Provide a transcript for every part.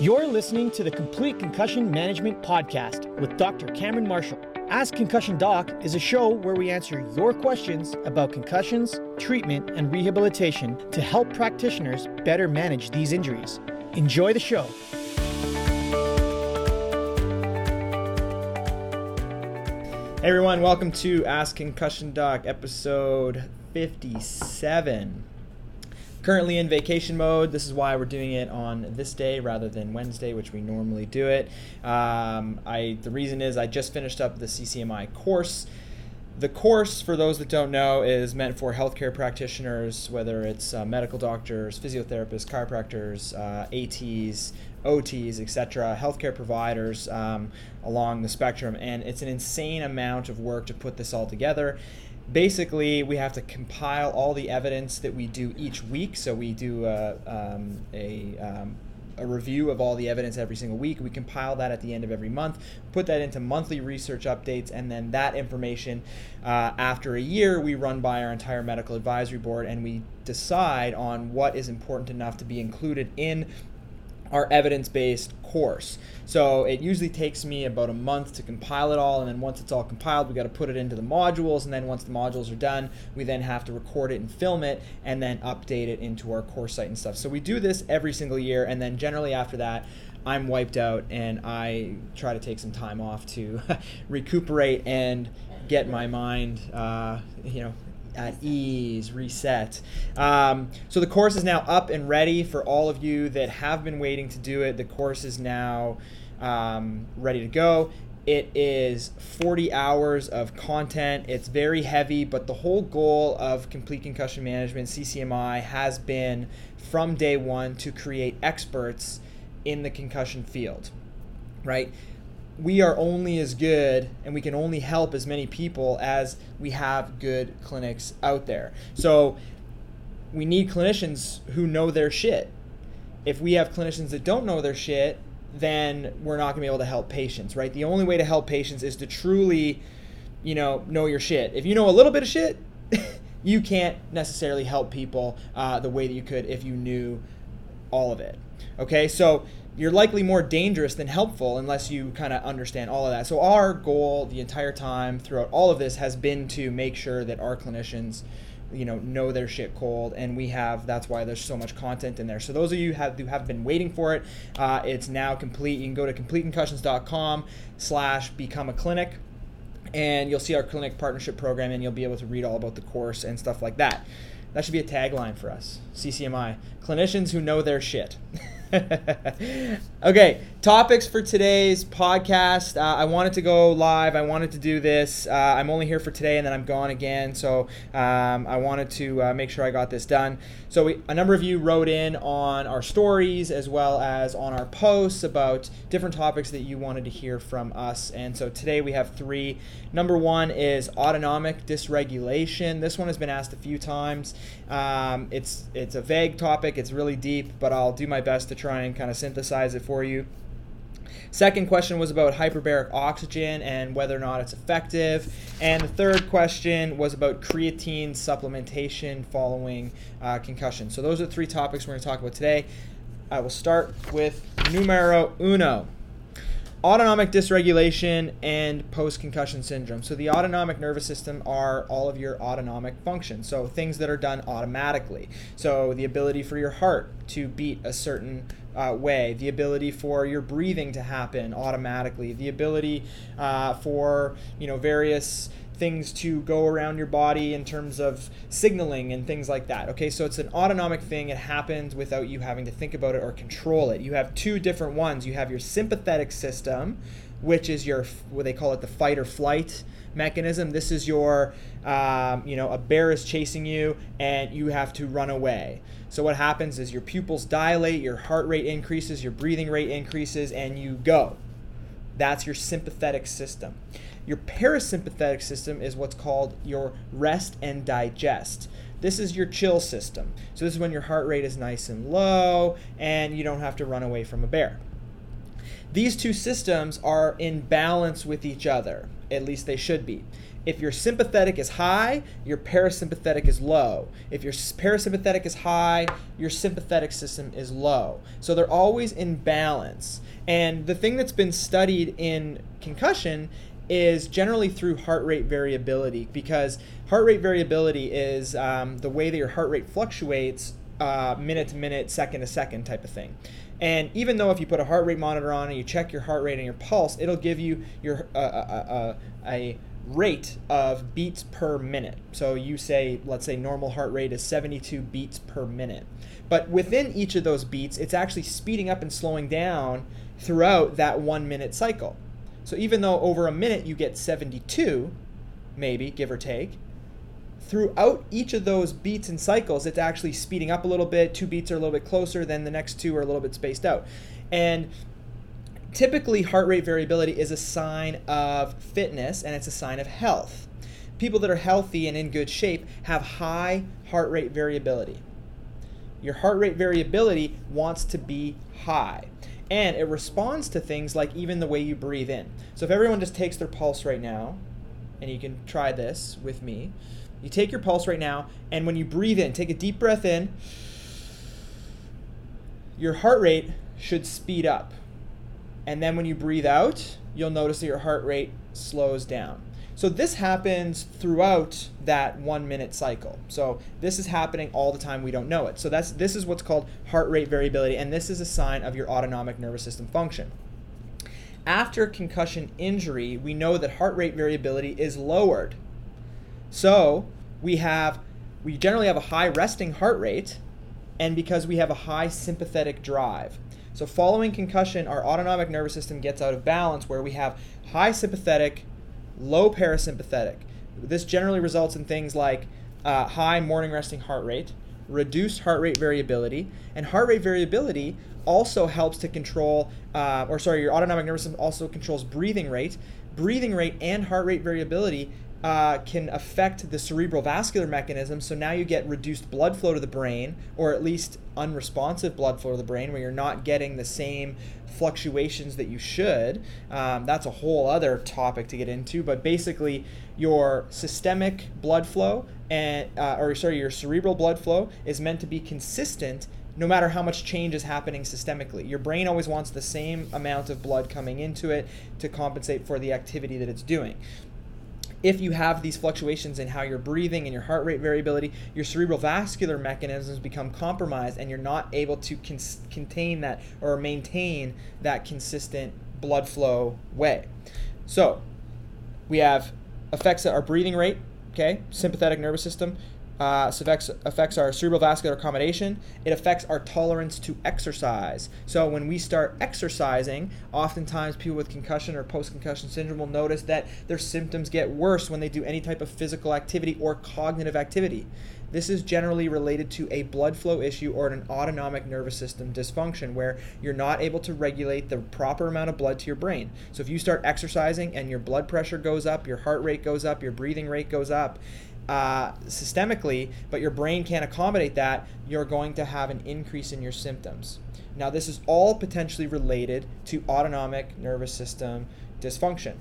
You're listening to the Complete Concussion Management Podcast with Dr. Cameron Marshall. Ask Concussion Doc is a show where we answer your questions about concussions, treatment, and rehabilitation to help practitioners better manage these injuries. Enjoy the show. Hey everyone, welcome to Ask Concussion Doc episode 57. Currently in vacation mode. This is why we're doing it on this day rather than Wednesday, which we normally do it. Um, I the reason is I just finished up the CCMI course. The course, for those that don't know, is meant for healthcare practitioners, whether it's uh, medical doctors, physiotherapists, chiropractors, uh, ATs, OTs, etc., healthcare providers um, along the spectrum. And it's an insane amount of work to put this all together basically we have to compile all the evidence that we do each week. So we do a, um, a, um, a, review of all the evidence every single week. We compile that at the end of every month put that into monthly research updates and then that information uh, after a year we run by our entire medical advisory board and we decide on what is important enough to be included in our evidence based course. So it usually takes me about a month to compile it all, and then once it's all compiled, we got to put it into the modules, and then once the modules are done, we then have to record it and film it, and then update it into our course site and stuff. So we do this every single year, and then generally after that, I'm wiped out, and I try to take some time off to recuperate and get my mind, uh, you know, at ease, reset. Um, so the course is now up and ready for all of you that have been waiting to do it. The course is now um, ready to go. It is 40 hours of content. It's very heavy, but the whole goal of Complete Concussion Management, CCMI, has been from day one to create experts in the concussion field, right? We are only as good and we can only help as many people as we have good clinics out there. So we need clinicians who know their shit. If we have clinicians that don't know their shit, then we're not going to be able to help patients, right? The only way to help patients is to truly, you know, know your shit. If you know a little bit of shit, you can't necessarily help people uh, the way that you could if you knew all of it. Okay, so you're likely more dangerous than helpful unless you kind of understand all of that. So our goal the entire time throughout all of this has been to make sure that our clinicians you know know their shit cold and we have that's why there's so much content in there. So those of you have, who have been waiting for it uh, it's now complete. You can go to completeconcussions.com slash become a clinic and you'll see our clinic partnership program and you'll be able to read all about the course and stuff like that. That should be a tagline for us ccmi clinicians who know their shit okay, topics for today's podcast. Uh, I wanted to go live. I wanted to do this. Uh, I'm only here for today, and then I'm gone again. So um, I wanted to uh, make sure I got this done. So we, a number of you wrote in on our stories as well as on our posts about different topics that you wanted to hear from us. And so today we have three. Number one is autonomic dysregulation. This one has been asked a few times. Um, it's it's a vague topic. It's really deep, but I'll do my best to try and kind of synthesize it for you. Second question was about hyperbaric oxygen and whether or not it's effective. And the third question was about creatine supplementation following uh, concussion. So those are three topics we're going to talk about today. I will start with numero uno autonomic dysregulation and post concussion syndrome. So, the autonomic nervous system are all of your autonomic functions. So, things that are done automatically. So, the ability for your heart to beat a certain uh, way, the ability for your breathing to happen automatically, the ability uh, for you know various things to go around your body in terms of signaling and things like that. Okay, so it's an autonomic thing. It happens without you having to think about it or control it. You have two different ones. You have your sympathetic system, which is your what they call it the fight or flight mechanism. This is your, um, you know, a bear is chasing you and you have to run away. So what happens is your pupils dilate, your heart rate increases, your breathing rate increases, and you go. That's your sympathetic system. Your parasympathetic system is what's called your rest and digest. This is your chill system. So, this is when your heart rate is nice and low and you don't have to run away from a bear. These two systems are in balance with each other, at least they should be. if your sympathetic is high, your parasympathetic is low. If your parasympathetic is high, your sympathetic system is low. So they're always in balance. And the thing that's been studied in concussion is generally through heart rate variability because heart rate variability is um, the way that your heart rate fluctuates uh, minute to minute, second to second type of thing. And even though if you put a heart rate monitor on and you check your heart rate and your pulse, it'll give you your uh, uh, a rate of beats per minute. So you say, let's say normal heart rate is 72 beats per minute. But within each of those beats, it's actually speeding up and slowing down throughout that one minute cycle. So even though over a minute you get 72, maybe, give or take, throughout each of those beats and cycles, it's actually speeding up a little bit. Two beats are a little bit closer, then the next two are a little bit spaced out. And typically, heart rate variability is a sign of fitness and it's a sign of health. People that are healthy and in good shape have high heart rate variability. Your heart rate variability wants to be high. And it responds to things like even the way you breathe in. So if everyone just takes their pulse right now, and you can try this with me, you take your pulse right now, and when you breathe in, take a deep breath in, your heart rate should speed up. And then when you breathe out, you'll notice that your heart rate slows down. So this happens throughout that one minute cycle. So this is happening all the time. We don't know it. So that's this is what's called heart rate variability, and this is a sign of your autonomic nervous system function. After concussion injury, we know that heart rate variability is lowered so we have we generally have a high resting heart rate, and because we have a high sympathetic drive. So following concussion, our autonomic nervous system gets out of balance where we have high sympathetic, low parasympathetic. This generally results in things like uh, high morning resting heart rate, reduced heart rate variability, and heart rate variability also helps to control, uh, or sorry, your autonomic nervous system also controls breathing rate. Breathing rate and heart rate variability uh, can affect the cerebral vascular mechanism. So now you get reduced blood flow to the brain, or at least unresponsive blood flow to the brain, where you're not getting the same fluctuations that you should. Um, that's a whole other topic to get into. But basically, your systemic blood flow and, uh, or sorry, your cerebral blood flow is meant to be consistent no matter how much change is happening systemically. Your brain always wants the same amount of blood coming into it to compensate for the activity that it's doing if you have these fluctuations in how you're breathing and your heart rate variability, your cerebral vascular mechanisms become compromised and you're not able to con- contain that or maintain that consistent blood flow way. So, we have affects our breathing rate, okay, sympathetic nervous system, uh, affects, affects our cerebral vascular accommodation. It affects our tolerance to exercise. So when we start exercising, oftentimes people with concussion or post-concussion syndrome will notice that their symptoms get worse when they do any type of physical activity or cognitive activity. This is generally related to a blood flow issue or an autonomic nervous system dysfunction where you're not able to regulate the proper amount of blood to your brain. So if you start exercising and your blood pressure goes up, your heart rate goes up, your breathing rate goes up, uh, systemically, but your brain can't accommodate that, you're going to have an increase in your symptoms. Now, this is all potentially related to autonomic nervous system dysfunction.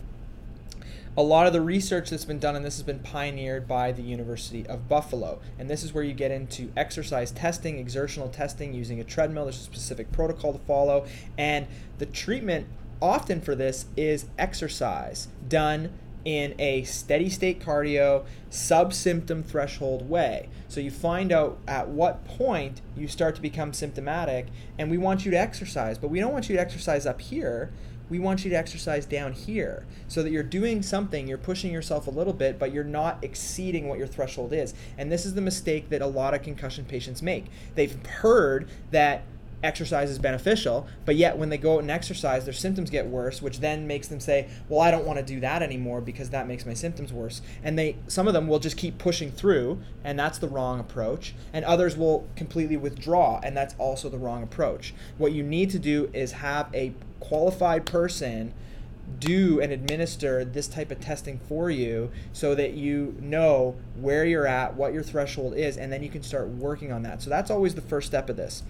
A lot of the research that's been done on this has been pioneered by the University of Buffalo. And this is where you get into exercise testing, exertional testing using a treadmill. There's a specific protocol to follow. And the treatment often for this is exercise done in a steady state cardio, sub symptom threshold way. So you find out at what point you start to become symptomatic, and we want you to exercise, but we don't want you to exercise up here. We want you to exercise down here so that you're doing something, you're pushing yourself a little bit, but you're not exceeding what your threshold is. And this is the mistake that a lot of concussion patients make. They've heard that exercise is beneficial, but yet when they go out and exercise, their symptoms get worse, which then makes them say, "Well, I don't want to do that anymore because that makes my symptoms worse." And they some of them will just keep pushing through, and that's the wrong approach, and others will completely withdraw, and that's also the wrong approach. What you need to do is have a qualified person do and administer this type of testing for you so that you know where you're at, what your threshold is, and then you can start working on that. So that's always the first step of this.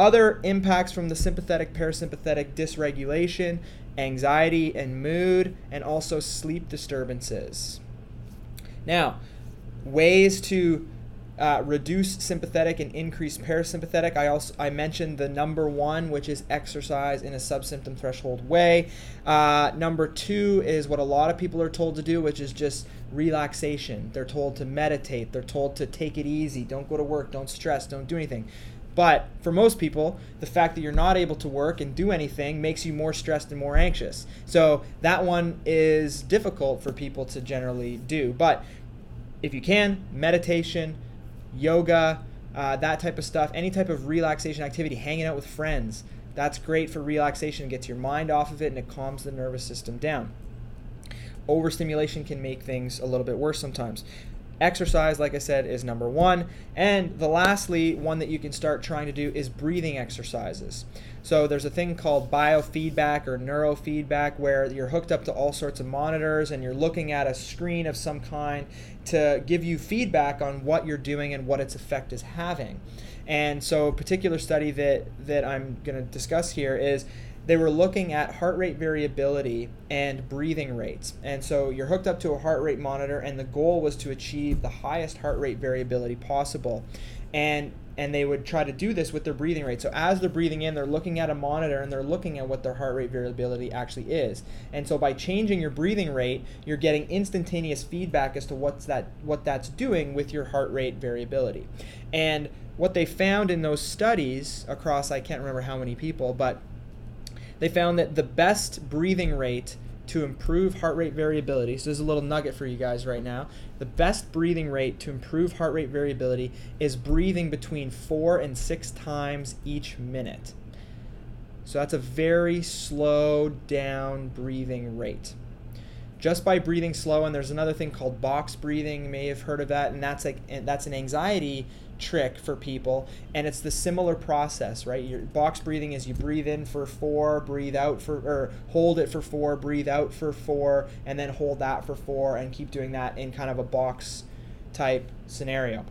Other impacts from the sympathetic parasympathetic dysregulation, anxiety and mood, and also sleep disturbances. Now, ways to uh, reduce sympathetic and increase parasympathetic. I also I mentioned the number one, which is exercise in a subsymptom threshold way. Uh, number two is what a lot of people are told to do, which is just relaxation. They're told to meditate. They're told to take it easy. Don't go to work. Don't stress. Don't do anything. But for most people, the fact that you're not able to work and do anything makes you more stressed and more anxious. So that one is difficult for people to generally do. But if you can, meditation, yoga, uh, that type of stuff, any type of relaxation activity, hanging out with friends, that's great for relaxation. It gets your mind off of it and it calms the nervous system down. Overstimulation can make things a little bit worse sometimes. Exercise, like I said, is number one. And the lastly, one that you can start trying to do is breathing exercises. So there's a thing called biofeedback or neurofeedback where you're hooked up to all sorts of monitors and you're looking at a screen of some kind to give you feedback on what you're doing and what its effect is having. And so a particular study that that I'm going to discuss here is they were looking at heart rate variability and breathing rates. And so you're hooked up to a heart rate monitor, and the goal was to achieve the highest heart rate variability possible. And and they would try to do this with their breathing rate. So as they're breathing in, they're looking at a monitor and they're looking at what their heart rate variability actually is. And so by changing your breathing rate, you're getting instantaneous feedback as to what's that what that's doing with your heart rate variability. And what they found in those studies across I can't remember how many people, but they found that the best breathing rate to improve heart rate variability. So there's a little nugget for you guys right now. The best breathing rate to improve heart rate variability is breathing between four and six times each minute. So that's a very slow down breathing rate. Just by breathing slow, and there's another thing called box breathing. You may have heard of that, and that's like that's an anxiety trick for people and it's the similar process right? Your box breathing is you breathe in for four breathe out for or hold it for four breathe out for four and then hold that for four and keep doing that in kind of a box type scenario.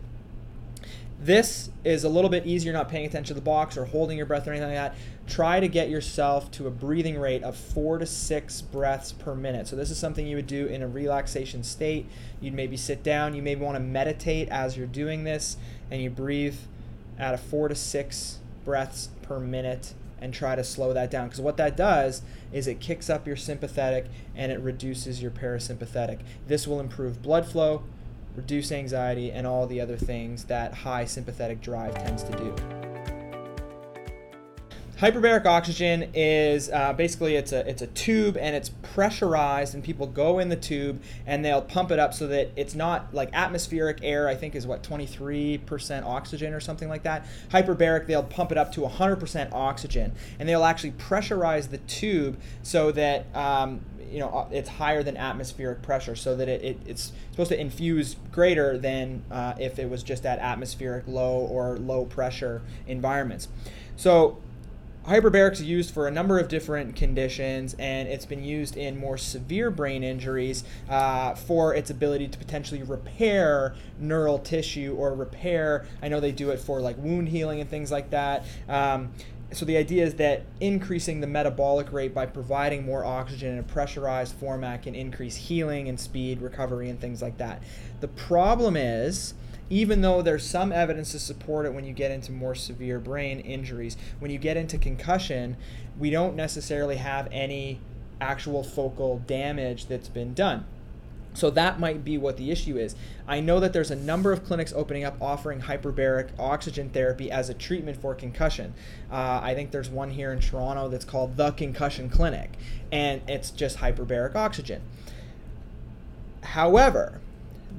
This is a little bit easier not paying attention to the box or holding your breath or anything like that. Try to get yourself to a breathing rate of four to six breaths per minute. So, this is something you would do in a relaxation state. You'd maybe sit down, you maybe want to meditate as you're doing this, and you breathe at a four to six breaths per minute and try to slow that down. Because what that does is it kicks up your sympathetic and it reduces your parasympathetic. This will improve blood flow, reduce anxiety, and all the other things that high sympathetic drive tends to do. Hyperbaric oxygen is uh, basically it's a it's a tube and it's pressurized and people go in the tube and they'll pump it up so that it's not like atmospheric air I think is what 23% oxygen or something like that. Hyperbaric they'll pump it up to 100% oxygen and they'll actually pressurize the tube so that um, you know uh, it's higher than atmospheric pressure so that it, it it's supposed to infuse greater than uh, if it was just at atmospheric low or low pressure environments. So Hyperbaric is used for a number of different conditions, and it's been used in more severe brain injuries uh, for its ability to potentially repair neural tissue or repair. I know they do it for like wound healing and things like that. Um, so the idea is that increasing the metabolic rate by providing more oxygen in a pressurized format can increase healing and speed, recovery, and things like that. The problem is even though there's some evidence to support it when you get into more severe brain injuries. When you get into concussion, we don't necessarily have any actual focal damage that's been done. So that might be what the issue is. I know that there's a number of clinics opening up offering hyperbaric oxygen therapy as a treatment for concussion. Uh, I think there's one here in Toronto that's called the Concussion Clinic, and it's just hyperbaric oxygen. However,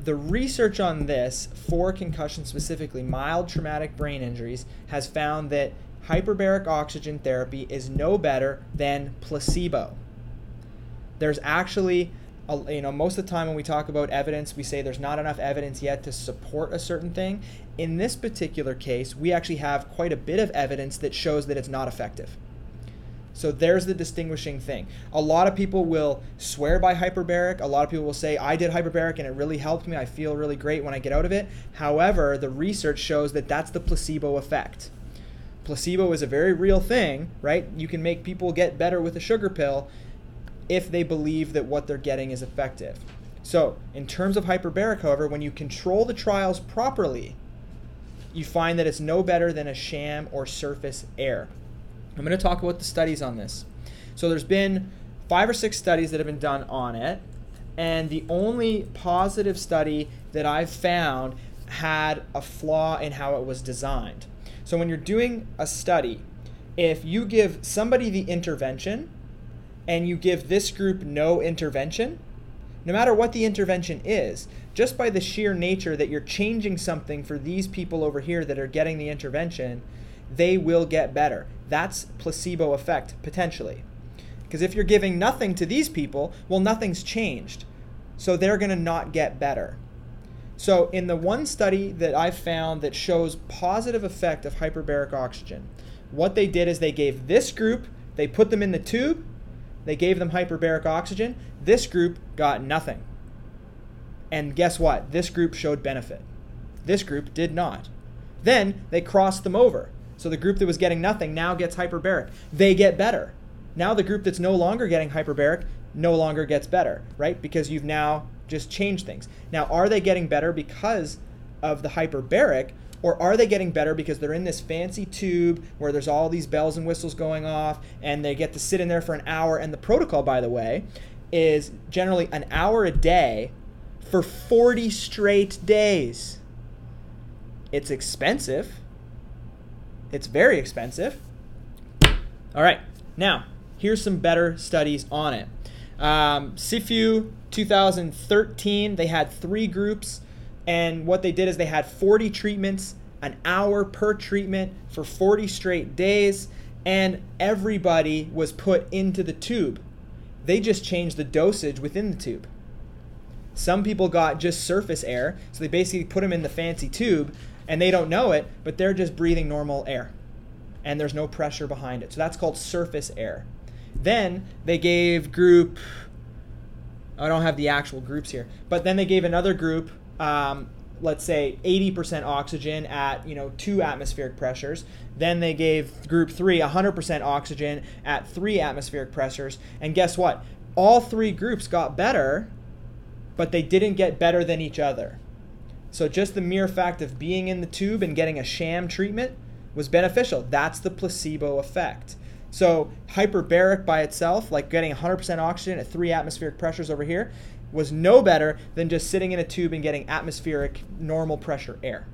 the research on this for concussion specifically, mild traumatic brain injuries, has found that hyperbaric oxygen therapy is no better than placebo. There's actually, a, you know, most of the time when we talk about evidence, we say there's not enough evidence yet to support a certain thing. In this particular case, we actually have quite a bit of evidence that shows that it's not effective. So there's the distinguishing thing. A lot of people will swear by hyperbaric. A lot of people will say, I did hyperbaric and it really helped me. I feel really great when I get out of it. However, the research shows that that's the placebo effect. Placebo is a very real thing, right? You can make people get better with a sugar pill if they believe that what they're getting is effective. So, in terms of hyperbaric, however, when you control the trials properly, you find that it's no better than a sham or surface air. I'm going to talk about the studies on this. So, there's been five or six studies that have been done on it, and the only positive study that I've found had a flaw in how it was designed. So, when you're doing a study, if you give somebody the intervention and you give this group no intervention, no matter what the intervention is, just by the sheer nature that you're changing something for these people over here that are getting the intervention, they will get better. That's placebo effect potentially. Because if you're giving nothing to these people, well, nothing's changed. So they're going to not get better. So, in the one study that I've found that shows positive effect of hyperbaric oxygen, what they did is they gave this group, they put them in the tube, they gave them hyperbaric oxygen. This group got nothing. And guess what? This group showed benefit. This group did not. Then they crossed them over. So the group that was getting nothing now gets hyperbaric. They get better. Now the group that's no longer getting hyperbaric no longer gets better, right? Because you've now just changed things. Now, are they getting better because of the hyperbaric? Or are they getting better because they're in this fancy tube where there's all these bells and whistles going off and they get to sit in there for an hour? And the protocol, by the way, is generally an hour a day for 40 straight days. It's expensive. It's very expensive. All right, now here's some better studies on it. Um, CIFU 2013, they had three groups and what they did is they had 40 treatments, an hour per treatment for 40 straight days, and everybody was put into the tube. They just changed the dosage within the tube. Some people got just surface air, so they basically put them in the fancy tube and they don't know it, but they're just breathing normal air. And there's no pressure behind it. So that's called surface air. Then they gave group I don't have the actual groups here, but then they gave another group um, let's say 80% oxygen at you know two atmospheric pressures then they gave group 3 100% oxygen at three atmospheric pressures and guess what all three groups got better but they didn't get better than each other so just the mere fact of being in the tube and getting a sham treatment was beneficial that's the placebo effect so hyperbaric by itself like getting 100% oxygen at three atmospheric pressures over here was no better than just sitting in a tube and getting atmospheric normal pressure air.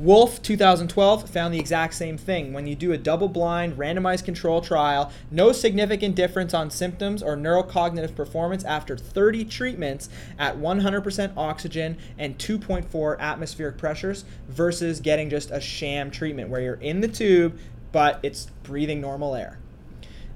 Wolf 2012 found the exact same thing. When you do a double blind, randomized control trial, no significant difference on symptoms or neurocognitive performance after 30 treatments at 100% oxygen and 2.4 atmospheric pressures versus getting just a sham treatment where you're in the tube but it's breathing normal air.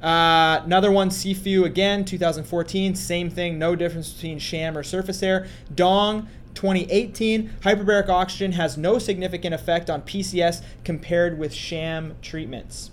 Uh, another one, CIFU again, 2014, same thing, no difference between sham or surface air. Dong, 2018, hyperbaric oxygen has no significant effect on PCS compared with sham treatments.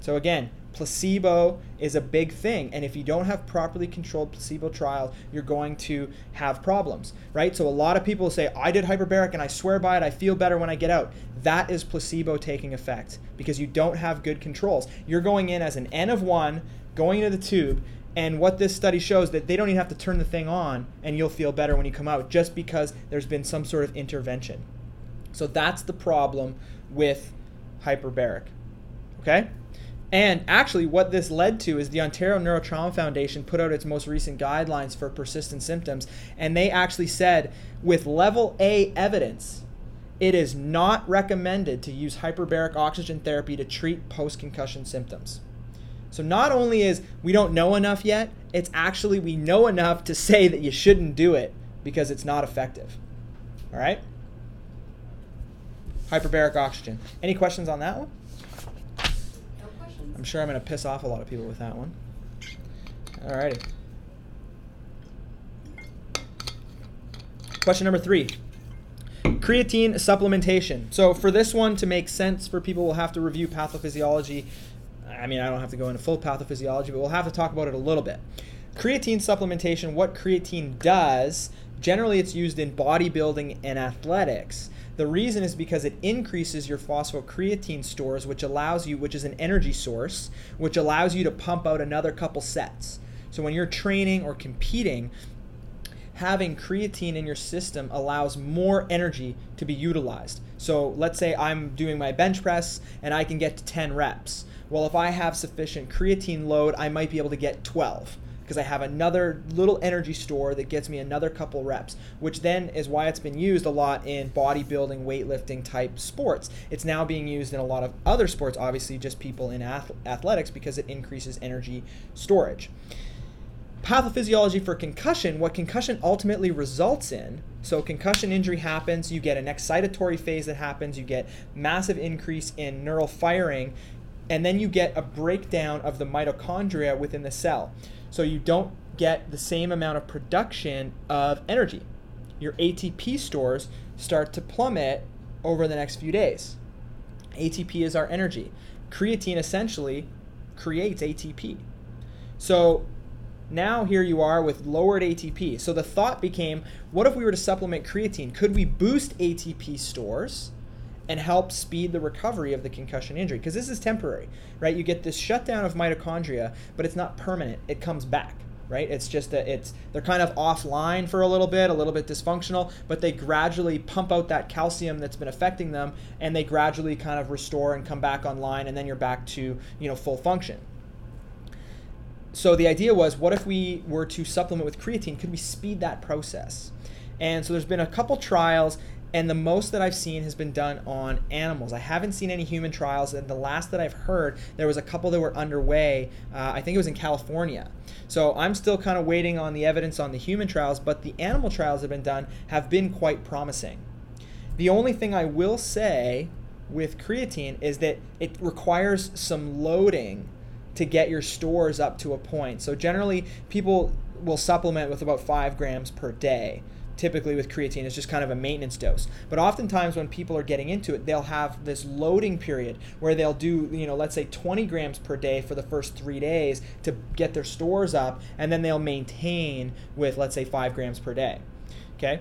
So again, placebo is a big thing and if you don't have properly controlled placebo trials you're going to have problems right? So a lot of people say i did hyperbaric and i swear by it i feel better when i get out. That is placebo taking effect because you don't have good controls. You're going in as an n of 1 going into the tube and what this study shows that they don't even have to turn the thing on and you'll feel better when you come out just because there's been some sort of intervention so that's the problem with hyperbaric okay and actually, what this led to is the Ontario Neurotrauma Foundation put out its most recent guidelines for persistent symptoms. And they actually said, with level A evidence, it is not recommended to use hyperbaric oxygen therapy to treat post concussion symptoms. So, not only is we don't know enough yet, it's actually we know enough to say that you shouldn't do it because it's not effective. All right? Hyperbaric oxygen. Any questions on that one? I'm sure I'm going to piss off a lot of people with that one. Alrighty. Question number three. Creatine supplementation. So for this one to make sense for people, we'll have to review pathophysiology. I mean, I don't have to go into full pathophysiology, but we'll have to talk about it a little bit. Creatine supplementation, what creatine does, generally it's used in bodybuilding and athletics. The reason is because it increases your phosphocreatine stores, which allows you, which is an energy source, which allows you to pump out another couple sets. So when you're training or competing, having creatine in your system allows more energy to be utilized. So let's say I'm doing my bench press and I can get to 10 reps. Well, if I have sufficient creatine load, I might be able to get 12 because I have another little energy store that gets me another couple reps, which then is why it's been used a lot in bodybuilding, weightlifting type sports. It's now being used in a lot of other sports, obviously, just people in ath- athletics because it increases energy storage. Pathophysiology for concussion, what concussion ultimately results in. So, concussion injury happens, you get an excitatory phase that happens, you get massive increase in neural firing, and then you get a breakdown of the mitochondria within the cell. So you don't get the same amount of production of energy. Your ATP stores start to plummet over the next few days. ATP is our energy. Creatine essentially creates ATP. So now here you are with lowered ATP. So the thought became what if we were to supplement creatine? Could we boost ATP stores? And help speed the recovery of the concussion injury because this is temporary, right? You get this shutdown of mitochondria, but it's not permanent. It comes back, right? It's just that it's they're kind of offline for a little bit, a little bit dysfunctional, but they gradually pump out that calcium that's been affecting them and they gradually kind of restore and come back online and then you're back to, you know, full function. So the idea was what if we were to supplement with creatine, could we speed that process? And so there's been a couple trials and the most that I've seen has been done on animals. I haven't seen any human trials, and the last that I've heard, there was a couple that were underway. Uh, I think it was in California. So I'm still kind of waiting on the evidence on the human trials, but the animal trials that have been done have been quite promising. The only thing I will say with creatine is that it requires some loading to get your stores up to a point. So generally, people will supplement with about five grams per day typically with creatine is just kind of a maintenance dose. But oftentimes when people are getting into it, they'll have this loading period where they'll do, you know, let's say 20 grams per day for the first three days to get their stores up, and then they'll maintain with, let's say, five grams per day. Okay?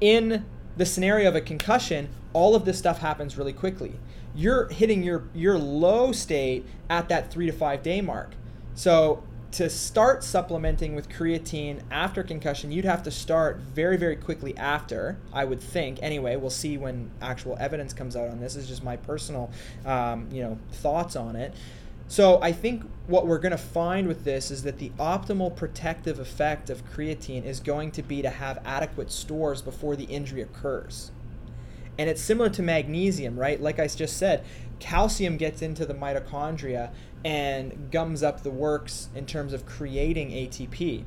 In the scenario of a concussion, all of this stuff happens really quickly. You're hitting your, your low state at that three to five day mark. So to start supplementing with creatine after concussion, you'd have to start very, very quickly after, I would think. Anyway, we'll see when actual evidence comes out on this. this is just my personal, um, you know, thoughts on it. So I think what we're going to find with this is that the optimal protective effect of creatine is going to be to have adequate stores before the injury occurs. And it's similar to magnesium, right? Like I just said, calcium gets into the mitochondria and gums up the works in terms of creating ATP.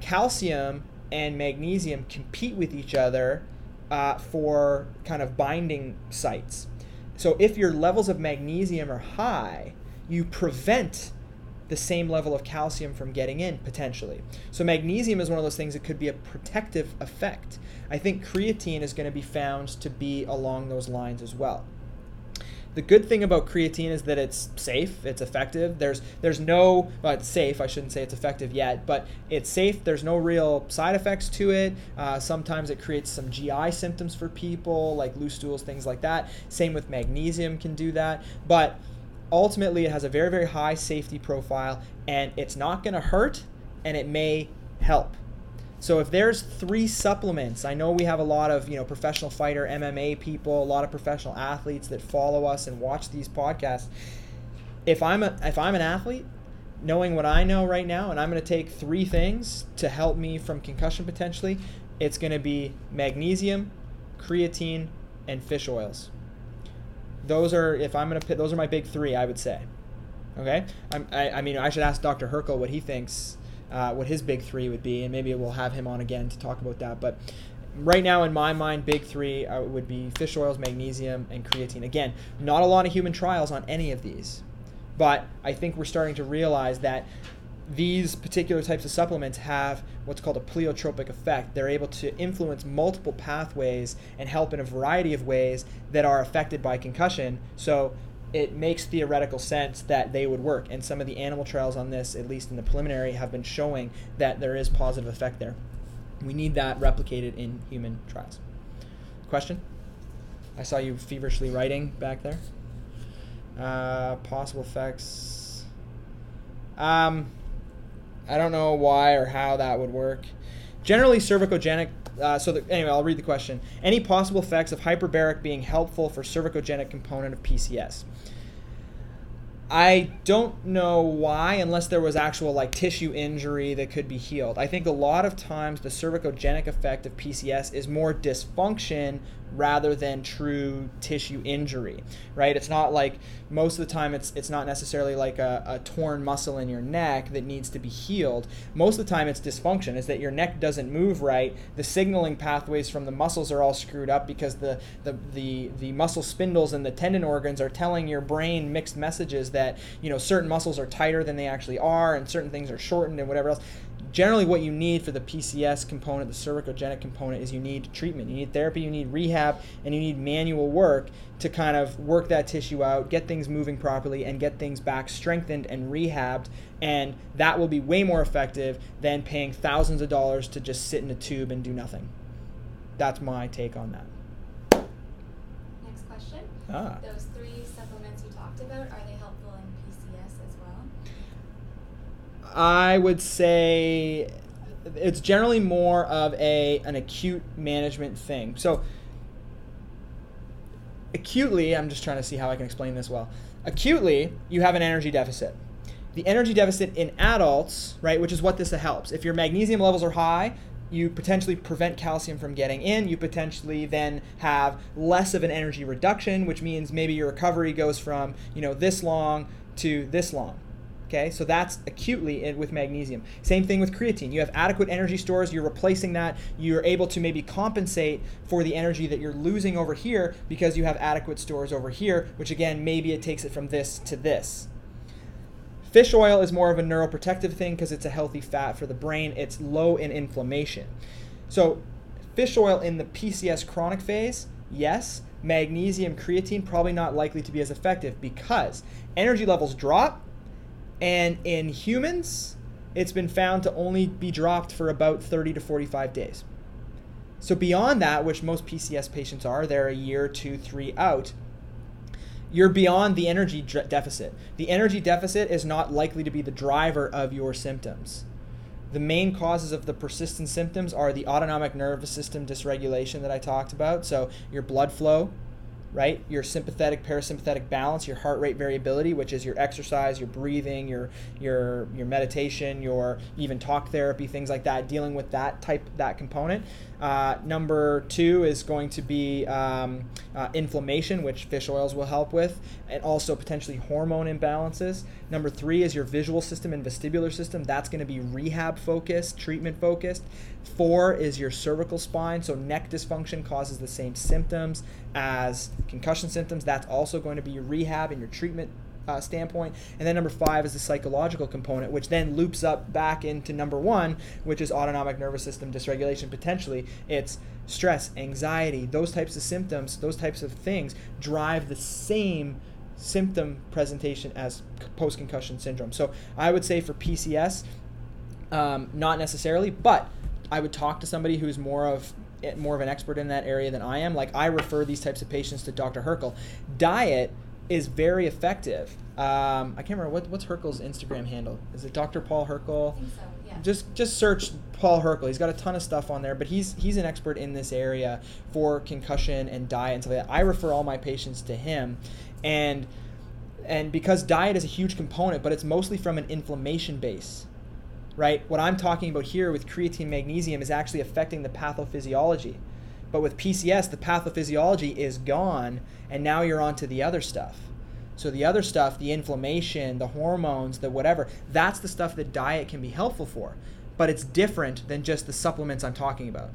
Calcium and magnesium compete with each other uh, for kind of binding sites. So if your levels of magnesium are high, you prevent the same level of calcium from getting in potentially. So magnesium is one of those things that could be a protective effect. I think creatine is going to be found to be along those lines as well. The good thing about creatine is that it's safe, it's effective. There's there's no well, it's safe. I shouldn't say it's effective yet, but it's safe. There's no real side effects to it. Uh, sometimes it creates some GI symptoms for people, like loose stools, things like that. Same with magnesium can do that, but ultimately it has a very very high safety profile, and it's not going to hurt, and it may help. So if there's three supplements, I know we have a lot of you know professional fighter MMA people, a lot of professional athletes that follow us and watch these podcasts. If I'm a if I'm an athlete, knowing what I know right now, and I'm going to take three things to help me from concussion potentially, it's going to be magnesium, creatine, and fish oils. Those are if I'm going to those are my big three. I would say. Okay, I'm, I, I mean I should ask Dr. Herkel what he thinks uh, what his big three would be, and maybe we'll have him on again to talk about that. But right now, in my mind, big three uh, would be fish oils, magnesium, and creatine. Again, not a lot of human trials on any of these, but I think we're starting to realize that these particular types of supplements have what's called a pleiotropic effect. They're able to influence multiple pathways and help in a variety of ways that are affected by concussion. So it makes theoretical sense that they would work. And some of the animal trials on this, at least in the preliminary, have been showing that there is positive effect there. We need that replicated in human trials. Question? I saw you feverishly writing back there. Uh, possible effects. Um, I don't know why or how that would work. Generally, cervicogenic. Uh, so the, anyway, I'll read the question. Any possible effects of hyperbaric being helpful for cervicogenic component of PCS? I don't know why, unless there was actual like tissue injury that could be healed. I think a lot of times the cervicogenic effect of PCS is more dysfunction rather than true tissue injury, right? It's not like most of the time it's it's not necessarily like a, a, torn muscle in your neck that needs to be healed. Most of the time it's dysfunction, is that your neck doesn't move right. The signaling pathways from the muscles are all screwed up because the the the, the muscle spindles and the tendon organs are telling your brain mixed messages that you know certain muscles are tighter than they actually are and certain things are shortened and whatever else generally what you need for the PCS component, the cervicogenic component, is you need treatment. You need therapy, you need rehab, and you need manual work to kind of work that tissue out, get things moving properly, and get things back strengthened and rehabbed. And that will be way more effective than paying thousands of dollars to just sit in a tube and do nothing. That's my take on that. Next question. Ah. Those three supplements you talked about, are they I would say it's generally more of a an acute management thing. So acutely, I'm just trying to see how I can explain this well. Acutely, you have an energy deficit. The energy deficit in adults, right, which is what this helps. If your magnesium levels are high, you potentially prevent calcium from getting in. You potentially then have less of an energy reduction, which means maybe your recovery goes from, you know, this long to this long. Okay, so that's acutely with magnesium. Same thing with creatine. You have adequate energy stores, you're replacing that, you're able to maybe compensate for the energy that you're losing over here because you have adequate stores over here, which again, maybe it takes it from this to this. Fish oil is more of a neuroprotective thing because it's a healthy fat for the brain, it's low in inflammation. So, fish oil in the PCS chronic phase, yes. Magnesium, creatine, probably not likely to be as effective because energy levels drop and in humans, it's been found to only be dropped for about 30 to 45 days. So, beyond that, which most PCS patients are, they're a year, two, three out, you're beyond the energy deficit. The energy deficit is not likely to be the driver of your symptoms. The main causes of the persistent symptoms are the autonomic nervous system dysregulation that I talked about. So, your blood flow, right? Your sympathetic parasympathetic balance, your heart rate variability, which is your exercise, your breathing, your your your meditation, your even talk therapy, things like that, dealing with that type that component. Uh, number two is going to be um, uh, inflammation, which fish oils will help with, and also potentially hormone imbalances. Number three is your visual system and vestibular system. That's going to be rehab focused, treatment focused. Four is your cervical spine. So, neck dysfunction causes the same symptoms as concussion symptoms. That's also going to be your rehab and your treatment uh, standpoint. And then number five is the psychological component, which then loops up back into number one, which is autonomic nervous system dysregulation. Potentially, it's stress, anxiety, those types of symptoms, those types of things drive the same symptom presentation as post concussion syndrome. So I would say for PCS, um, not necessarily, but I would talk to somebody who's more of more of an expert in that area than I am. Like I refer these types of patients to Dr. Herkel. Diet is very effective. Um, I can't remember what, what's Herkel's Instagram handle. Is it Dr. Paul Herkel? I think so. Yeah. Just just search Paul Herkel. He's got a ton of stuff on there, but he's he's an expert in this area for concussion and diet and stuff like that. I refer all my patients to him, and and because diet is a huge component, but it's mostly from an inflammation base right? What I'm talking about here with creatine magnesium is actually affecting the pathophysiology. But with PCS, the pathophysiology is gone, and now you're on to the other stuff. So the other stuff, the inflammation, the hormones, the whatever, that's the stuff that diet can be helpful for. But it's different than just the supplements I'm talking about,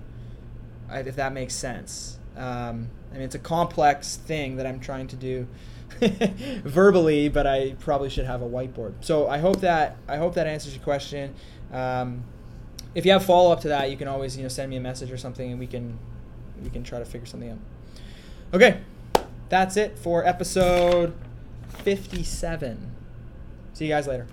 if that makes sense. Um, I mean, it's a complex thing that I'm trying to do verbally, but I probably should have a whiteboard. So I hope that I hope that answers your question. Um, if you have follow up to that, you can always you know send me a message or something, and we can we can try to figure something out. Okay, that's it for episode 57. See you guys later.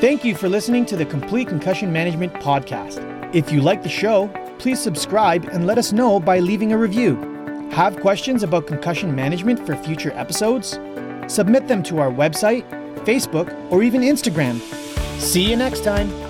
Thank you for listening to the Complete Concussion Management Podcast. If you like the show, please subscribe and let us know by leaving a review. Have questions about concussion management for future episodes? Submit them to our website, Facebook, or even Instagram. See you next time.